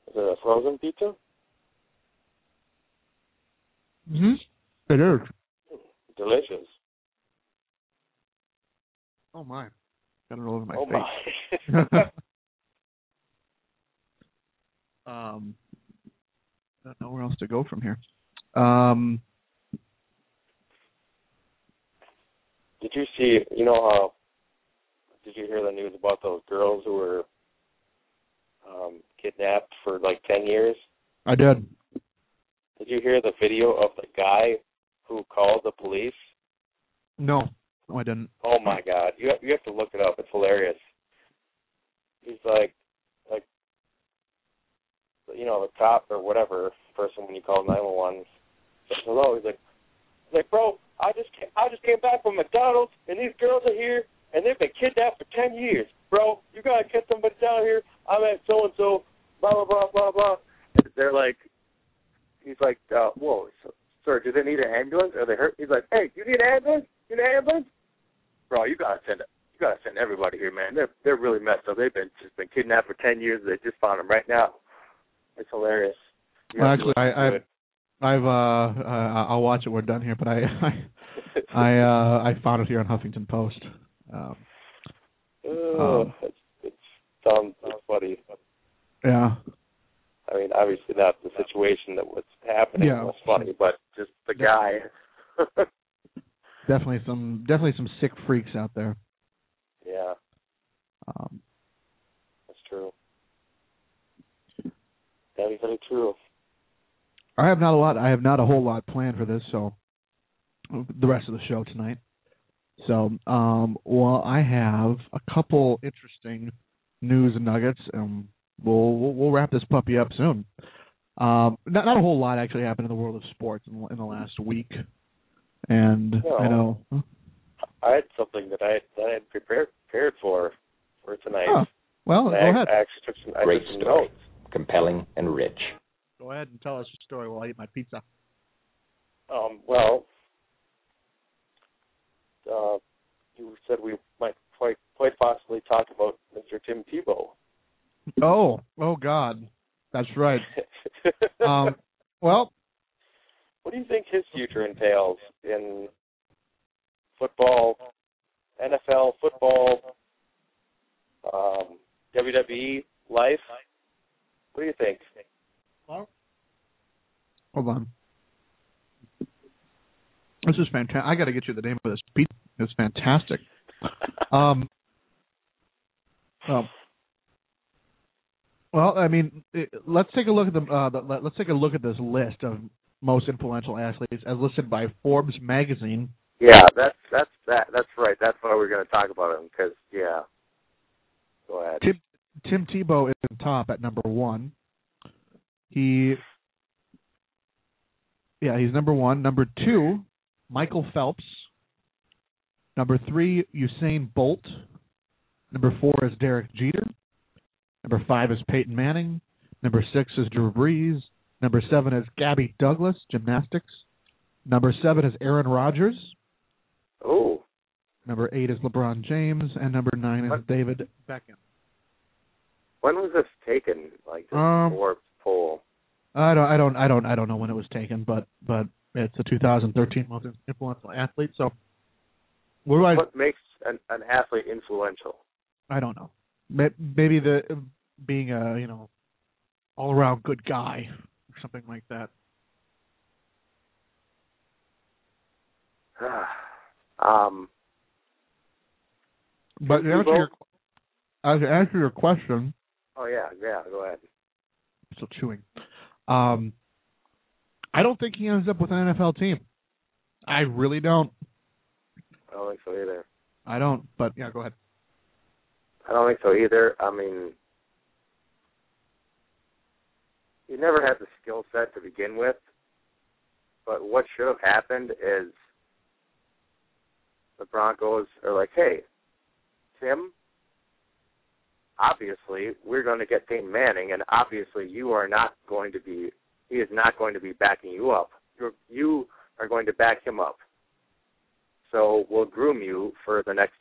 Is it a frozen pizza? Mm-hmm. It is. Delicious. Oh my! Got it all over my oh face. my. *laughs* um, I don't know where else to go from here. Um, Did you see? You know how? Did you hear the news about those girls who were um kidnapped for like ten years? I did. Did you hear the video of the guy who called the police? No, no, I didn't. Oh my god, you have, you have to look it up. It's hilarious. He's like, like, you know, the cop or whatever person when you call nine one one says hello. He's like, he's like, bro, I just came, I just came back from McDonald's and these girls are here and they've been kidnapped for ten years, bro. You gotta get somebody down here. I'm at so and so, blah blah blah blah blah. They're like, he's like, uh, whoa, so, sir, do they need an ambulance? Are they hurt? He's like, hey, do you need an ambulance? You need an ambulance? Bro, you gotta send it. You gotta send everybody here, man. They're they're really messed up. They've been just been kidnapped for ten years. They just found them right now. It's hilarious. You Well, actually, I, I, I've uh, uh, I'll watch it. We're done here, but I, *laughs* I. I, uh, I found it here on Huffington Post. Um, Oh, um, it's, it sounds sounds funny. Yeah, I mean, obviously not the situation that was happening Yeah. was funny, but just the guy. *laughs* definitely some, definitely some sick freaks out there. yeah, Um, that's true. That is very true. I have not a lot. I have not a whole lot planned for this. So the rest of the show tonight. So, um, well, I have a couple interesting news nuggets, and we'll we'll, we'll wrap this puppy up soon. Um, not not a whole lot actually happened in the world of sports in, in the last week, and I know. I had something that I that I had prepared prepared for for tonight. Oh, well, I, go ahead. I actually took some, I Great took some story. notes. Compelling and rich. Go ahead and tell us your story while I eat my pizza. Um, well, uh, you said we might quite quite possibly talk about Mr. Tim Tebow. Oh, oh God, that's right. Um, well, what do you think his future entails in football, NFL football, um, WWE life? What do you think? Well, Hold on. This is fantastic. I got to get you the name of this pizza. It's fantastic. *laughs* um. Well, well, I mean, let's take a look at the, uh, the. Let's take a look at this list of most influential athletes as listed by Forbes magazine. Yeah, that's that's that that's right. That's why we're going to talk about him because yeah. Go ahead. Tim Tim Tebow is on top at number one. He, yeah, he's number one. Number two, Michael Phelps. Number three, Usain Bolt. Number four is Derek Jeter. Number five is Peyton Manning. Number six is Drew Brees. Number seven is Gabby Douglas, gymnastics. Number seven is Aaron Rodgers. Oh. Number eight is LeBron James, and number nine is? David Beckham. When was this taken? Like this Um, Forbes poll? I don't, I don't, I don't, I don't know when it was taken, but but it's a 2013 most influential athlete. So, what I? What makes an, an athlete influential? I don't know. Maybe the being a you know all around good guy or something like that. *sighs* um. But to answer your uh, to answer your question, Oh yeah, yeah. Go ahead. I'm still chewing. Um, I don't think he ends up with an NFL team. I really don't. I don't think so either. I don't. But yeah, go ahead. I don't think so either. I mean, he never had the skill set to begin with. But what should have happened is the Broncos are like, hey, Tim, obviously we're going to get Peyton Manning, and obviously you are not going to be, he is not going to be backing you up. You're, you are going to back him up. So we'll groom you for the next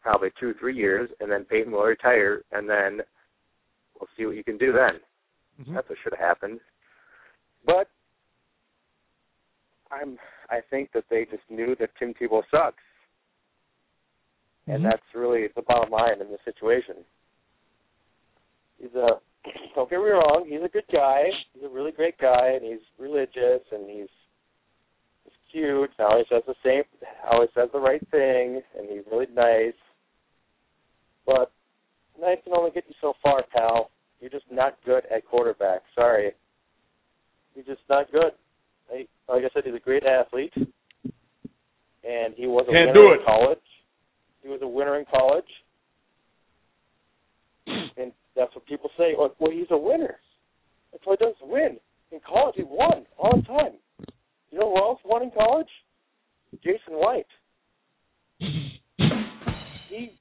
probably two, three years, and then Peyton will retire, and then we'll see what you can do then. Mhm. That's what should have happened. But I'm I think that they just knew that Tim Tebow sucks. And Mhm. that's really the bottom line in this situation. He's a don't get me wrong, he's a good guy. He's a really great guy and he's religious and he's he's cute and always says the same always says the right thing and he's really nice. But nice can only get you so far, pal. You're just not good at quarterback. Sorry. You're just not good. Like like I said, he's a great athlete, and he was a Can't winner do in college. He was a winner in college, *clears throat* and that's what people say. Well, well, he's a winner. That's what he does. Win in college. He won all the time. You know who else won in college? Jason White. *clears throat* he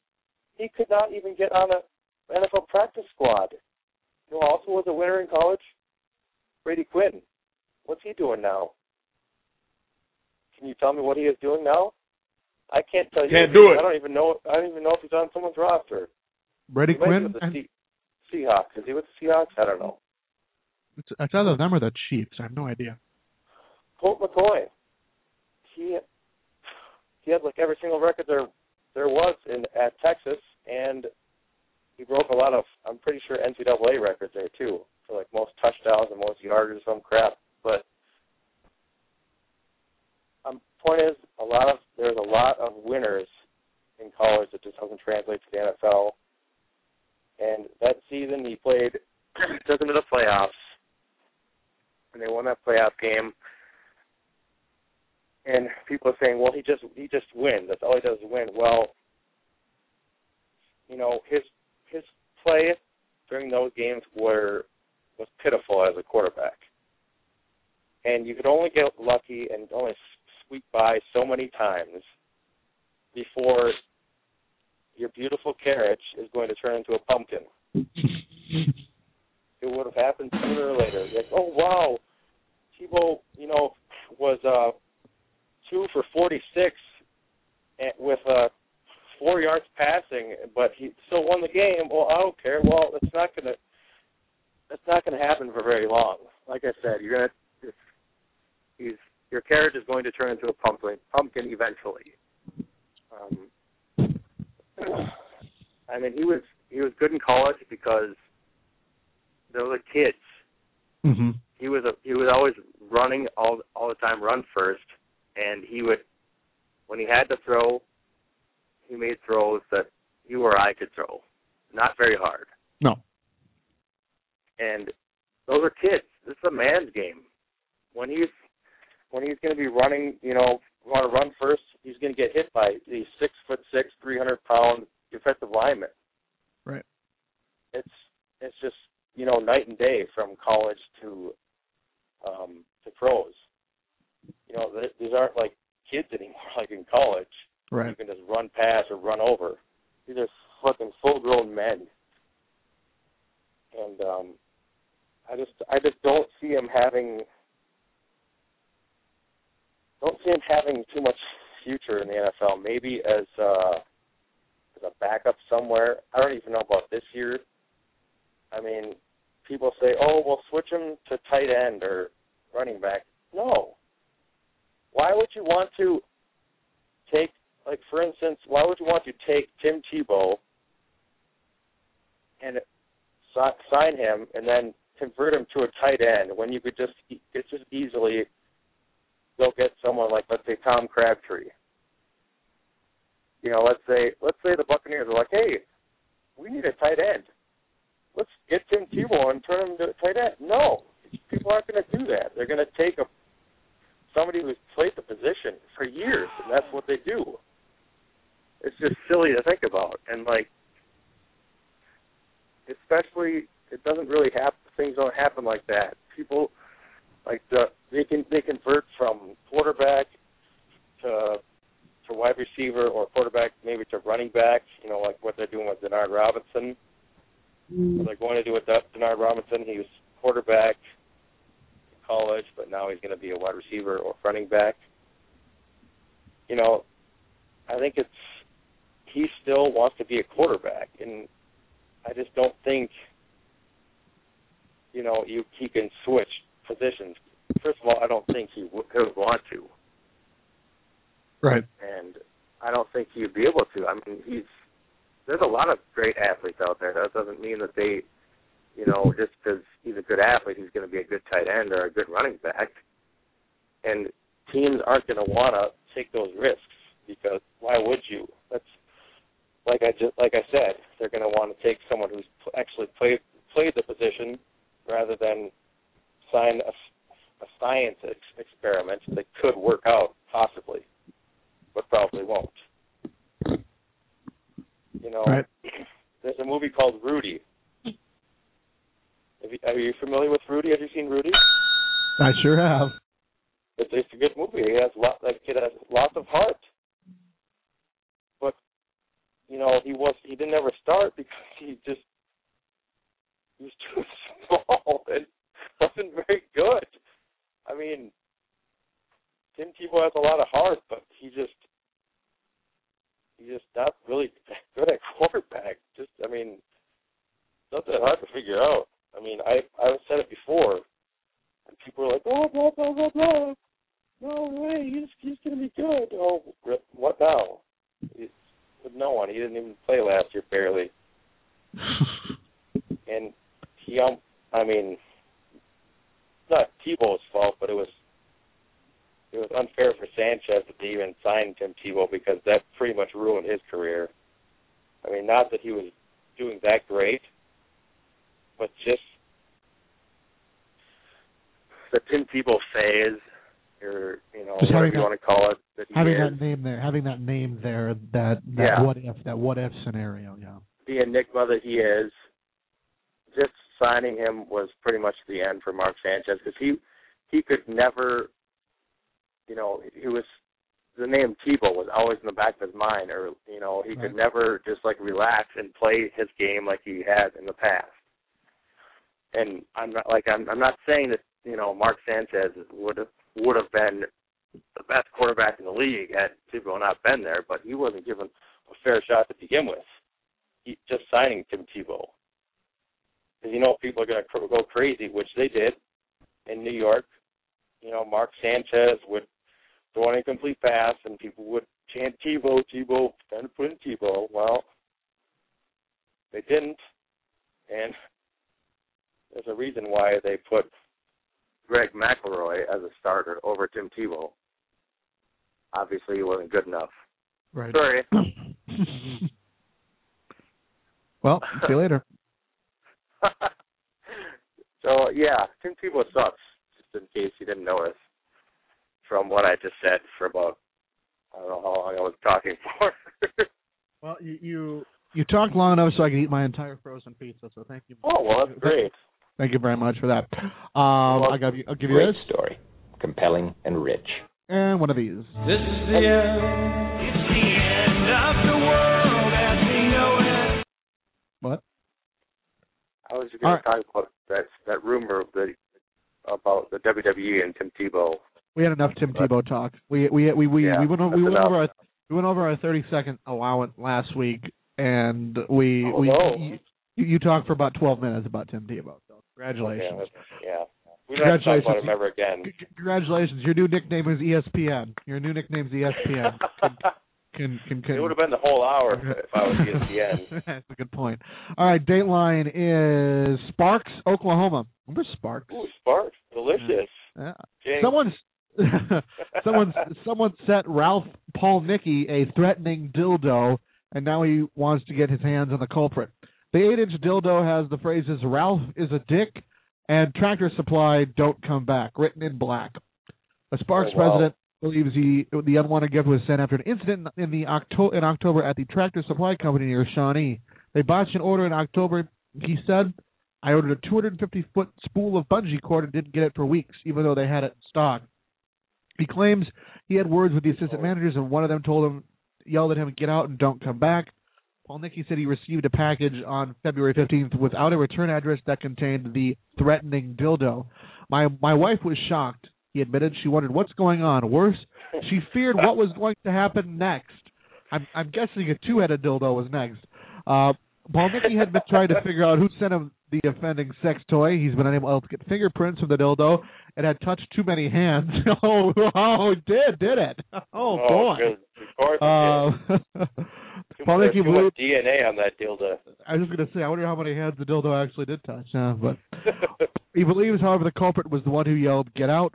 he could not even get on a NFL practice squad. You know who also was a winner in college? Brady Quinn. What's he doing now? Can you tell me what he is doing now? I can't tell you. Can't do it. I don't even know. I don't even know if he's on someone's roster. Brady He might be Quinn. with the Se- Seahawks. Is he with the Seahawks? I don't know. It's, it's either them or the Chiefs. I have no idea. Colt McCoy. He he had like every single record there there was in at Texas, and he broke a lot of I'm pretty sure NCAA records there too for like most touchdowns and most yards or some crap. But point is, a lot of there's a lot of winners in college that just doesn't translate to the NFL. And that season he played *clears throat* took them to the playoffs, and they won that playoff game and people are saying, well, he just he just wins. That's all he does is win. Well, you know his his play during those games were was pitiful as a quarterback, and you could only get lucky and only squeak by so many times before your beautiful carriage is going to turn into a pumpkin. *laughs* it would have happened sooner or later. Like, oh wow, Tebow, you know, was uh two for 46 and with uh, four yards passing, but he still won the game. Well, I don't care. Well, that's not gonna that's not gonna happen for very long. Like I said, you're gonna he's your carriage is going to turn into a pumpkin pumpkin eventually. Um, *sighs* I mean, he was he was good in college because there were kids Mm-hmm. he was a he was always running all all the time, run first, and he would when he had to throw, he made throws that you or I could throw, not very hard. No. And those are kids. This is a man's game. When he's when he's going to be running, you know, want to run first, he's going to get hit by these six foot six, three hundred pound defensive linemen. Right. It's it's just you know night and day from college to um to pros. You know, th- these aren't like kids anymore, *laughs* like in college. You can just run past or run over. These are fucking full grown men. And um I just I just don't see him having don't see him having too much future in the NFL. Maybe as uh as a backup somewhere. I don't even know about this year. I mean, people say, "Oh, we'll switch him to tight end or running back." No. Why would you want to take, like, for instance, why would you want to take Tim Tebow and sign him and then convert him to a tight end when you could just just easily go get someone like let's say Tom Crabtree. You know, let's say let's say the Buccaneers are like, hey, we need a tight end. Let's get Tim Tebow and turn him to a tight end. No, people aren't going to do that. They're going to take a somebody who's played the position for years, and that's what they do. It's just silly to think about, and like, especially it doesn't really happen. Things don't happen like that. People like the they can they convert from quarterback to to wide receiver or quarterback maybe to running back. You know, like what they're doing with Denard Robinson. What they're going to do with that Denard Robinson. He was quarterback in college, but now he's going to be a wide receiver or running back. You know, I think it's he still wants to be a quarterback, and I just don't think you know you he can switch positions. First of all, I don't think he would, would want to, Right. and I don't think he'd be able to. I mean, he's there's a lot of great athletes out there. That doesn't mean that they, you know, just because he's a good athlete, he's going to be a good tight end or a good running back. And teams aren't going to want to take those risks because why would you? That's like I just like I said, they're going to want to take someone who's actually played played the position rather than sign a, a science ex- experiment that could work out possibly, but probably won't. You know, Right. there's a movie called Rudy. You, are you familiar with Rudy? Have you seen Rudy? I sure have. It's, it's a good movie. He has lot that kid has lots of heart. But you know, he was he didn't ever start because he just he was too *laughs* small and *laughs* wasn't very good. I mean, Tim Tebow has a lot of heart, but he just he's just not really good at quarterback. Just I mean, that hard to figure out. I mean, I I've said it before, and people are like, oh blah blah blah blah. No way, he's he's gonna be good. Oh, what now? He's with no one. He didn't even play last year barely, *laughs* and he um I mean, not Tebow's fault, but it was it was unfair for Sanchez that they even signed Tim Tebow because that pretty much ruined his career. I mean, not that he was doing that great, but just the Tim Tebow phase, or you know, Just whatever you that- want to call it, that having is, that name there, having that name there, that that Yeah. what if that what if scenario, yeah. the enigma that he is. Just signing him was pretty much the end for Mark Sanchez because he he could never, you know, he was the name Tebow was always in the back of his mind, or you know, he could never just like relax and play his game like he had in the past. And I'm not like I'm I'm not saying that you know Mark Sanchez would have would have been the best quarterback in the league had Tebow not been there, but he wasn't given a fair shot to begin with. He, just signing Tim Tebow, because you know people are going to cr- go crazy, which they did in New York. You know, Mark Sanchez would throw an incomplete pass, and people would chant Tebow, Tebow, trying to put in Tebow. Well, they didn't, and there's a reason why they put Greg McElroy as a starter over Tim Tebow. Obviously, he wasn't good enough. Right. Sorry. *coughs* well, see you later. *laughs* so yeah, Tim Tebow sucks. Just in case you didn't notice, from what I just said for about I don't know how long I was talking for. *laughs* well, you, you you talked long enough so I could eat my entire frozen pizza. So thank you. Oh well, that's great. Thank you very much for that. Um, Well, I got you. I'll give you a Great this story. Compelling and rich. and one of these. This is the end. It's the end of the world as we know it. What? I was going to talk about that that rumor of the about the WWE and Tim Tebow. We had enough Tim Tebow talk. We we we we, Yeah, we went o- we went over our we went over our thirty second allowance last week, and we Oh, we no. you, you talked for about twelve minutes about Tim Tebow. So congratulations. Yeah, yeah. We don't have to talk about him ever again. C- Congratulations. Your new nickname is ESPN. Your new nickname is ESPN. *laughs* Can can can. It would have been the whole hour if I was ESPN. *laughs* That's a good point. All right, Dateline is Sparks, Oklahoma. Remember Sparks? Ooh, Sparks, delicious. Yeah. James. Someone's someone *laughs* someone sent Ralph Paul Nicky a threatening dildo, and now he wants to get his hands on the culprit. The eight-inch dildo has the phrases "Ralph is a dick" and "Tractor Supply don't come back" written in black. A Sparks Oh, wow. president believes he the unwanted gift was sent after an incident in the Octo- in October at the Tractor Supply Company near Shawnee. They botched an order in October. He said, "I ordered a 250 foot spool of bungee cord and didn't get it for weeks, even though they had it in stock." He claims he had words with the assistant managers, and one of them told him, yelled at him, "Get out and don't come back." Paul Nicky said he received a package on February 15th without a return address that contained the threatening dildo. My my wife was shocked. He admitted she wondered what's going on. Worse, she feared what was going to happen next. I'm I'm guessing a two-headed dildo was next. Uh, Paul Nicky had been trying to figure out who sent him the offending sex toy. He's been unable to get fingerprints from the dildo. It had touched too many hands. *laughs* oh, oh, it did, did it? Oh, boy. good. Of course it did. Uh, Paul Nicky believed, DNA on that dildo. I was just going to say, I wonder how many hands the dildo actually did touch. Uh, but *laughs* he believes, however, the culprit was the one who yelled, "Get out!"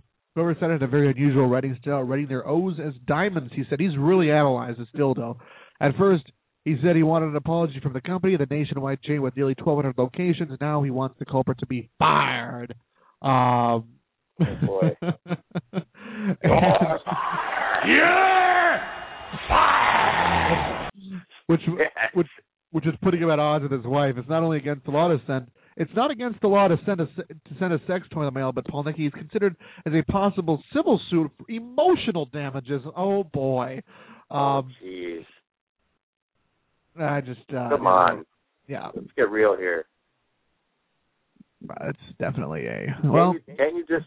It had a very unusual writing style, writing their O's as diamonds. He said he's really analyzed this dildo. At first, he said he wanted an apology from the company, the nationwide chain with nearly 1,200 locations. Now he wants the culprit to be fired. Um, Oh, boy. *laughs* which which which is putting him at odds with his wife. It's not only against the law to send it's not against the law to send a to send a sex toy in the mail, but Paul Nicky is considered as a possible civil suit for emotional damages. Oh boy, um, Jeez. I just uh, Come on. yeah, Let's get real here. it's definitely a Can well. you, can you just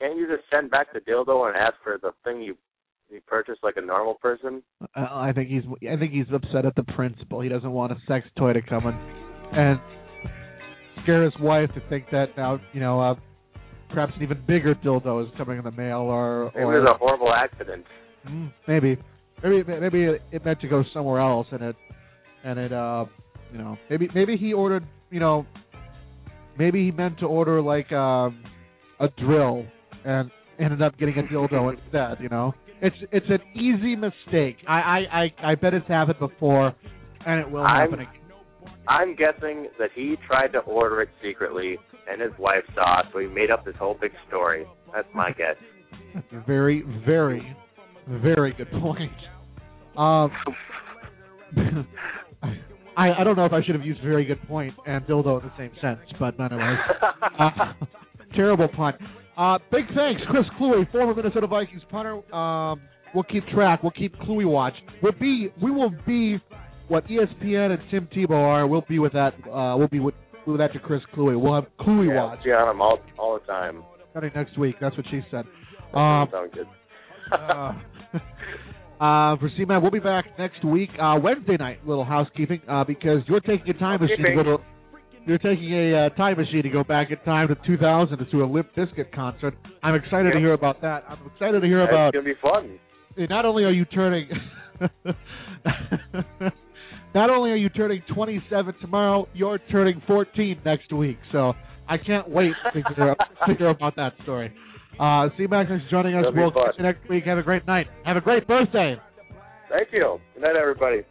can you just send back the dildo and ask for the thing you you purchased like a normal person? Uh, I think he's I think he's upset at the principal. He doesn't want a sex toy to come in and scare his wife to think that now you know uh, perhaps an even bigger dildo is coming in the mail or Maybe or it was a horrible accident. Mm, maybe. Maybe maybe it meant to go somewhere else and it and it uh you know maybe maybe he ordered you know maybe he meant to order like um a drill and ended up getting a dildo *laughs* instead you know? It's it's an easy mistake. I i i, I bet it's happened before and it will I'm- happen again I'm guessing that he tried to order it secretly and his wife saw it, so he made up this whole big story. That's my guess. *laughs* very very very good point um *laughs* I, I don't know if I should have used very good point and dildo in the same sense, but nonetheless, *laughs* uh, terrible pun. Uh, big thanks, Chris Kluwe, former Minnesota Vikings punter. Um, we'll keep track. We'll keep Kluwe watch. We'll be we will be what ESPN and Tim Tebow are. We'll be with that. Uh, we'll be with, with that to Chris Kluwe. We'll have Kluwe yeah, watch see on him all all the time. starting next week. That's what she said. That Um, sounds good. *laughs* uh, uh, for we'll be back next week, uh, Wednesday night. Little housekeeping, uh, because you're taking a time machine to go to. You're taking a uh, time machine to go back in time to 2000 to do a Limp Bizkit concert. I'm excited to hear about that. I'm excited to hear That's about. It's gonna be fun. Not only are you turning. *laughs* not only are you turning 27 tomorrow, you're turning 14 next week. So I can't wait to hear, to hear about that story. Uh, C-Max is joining us. We'll catch you next week. Have a great night. Have a great birthday. Thank you. Good night, everybody.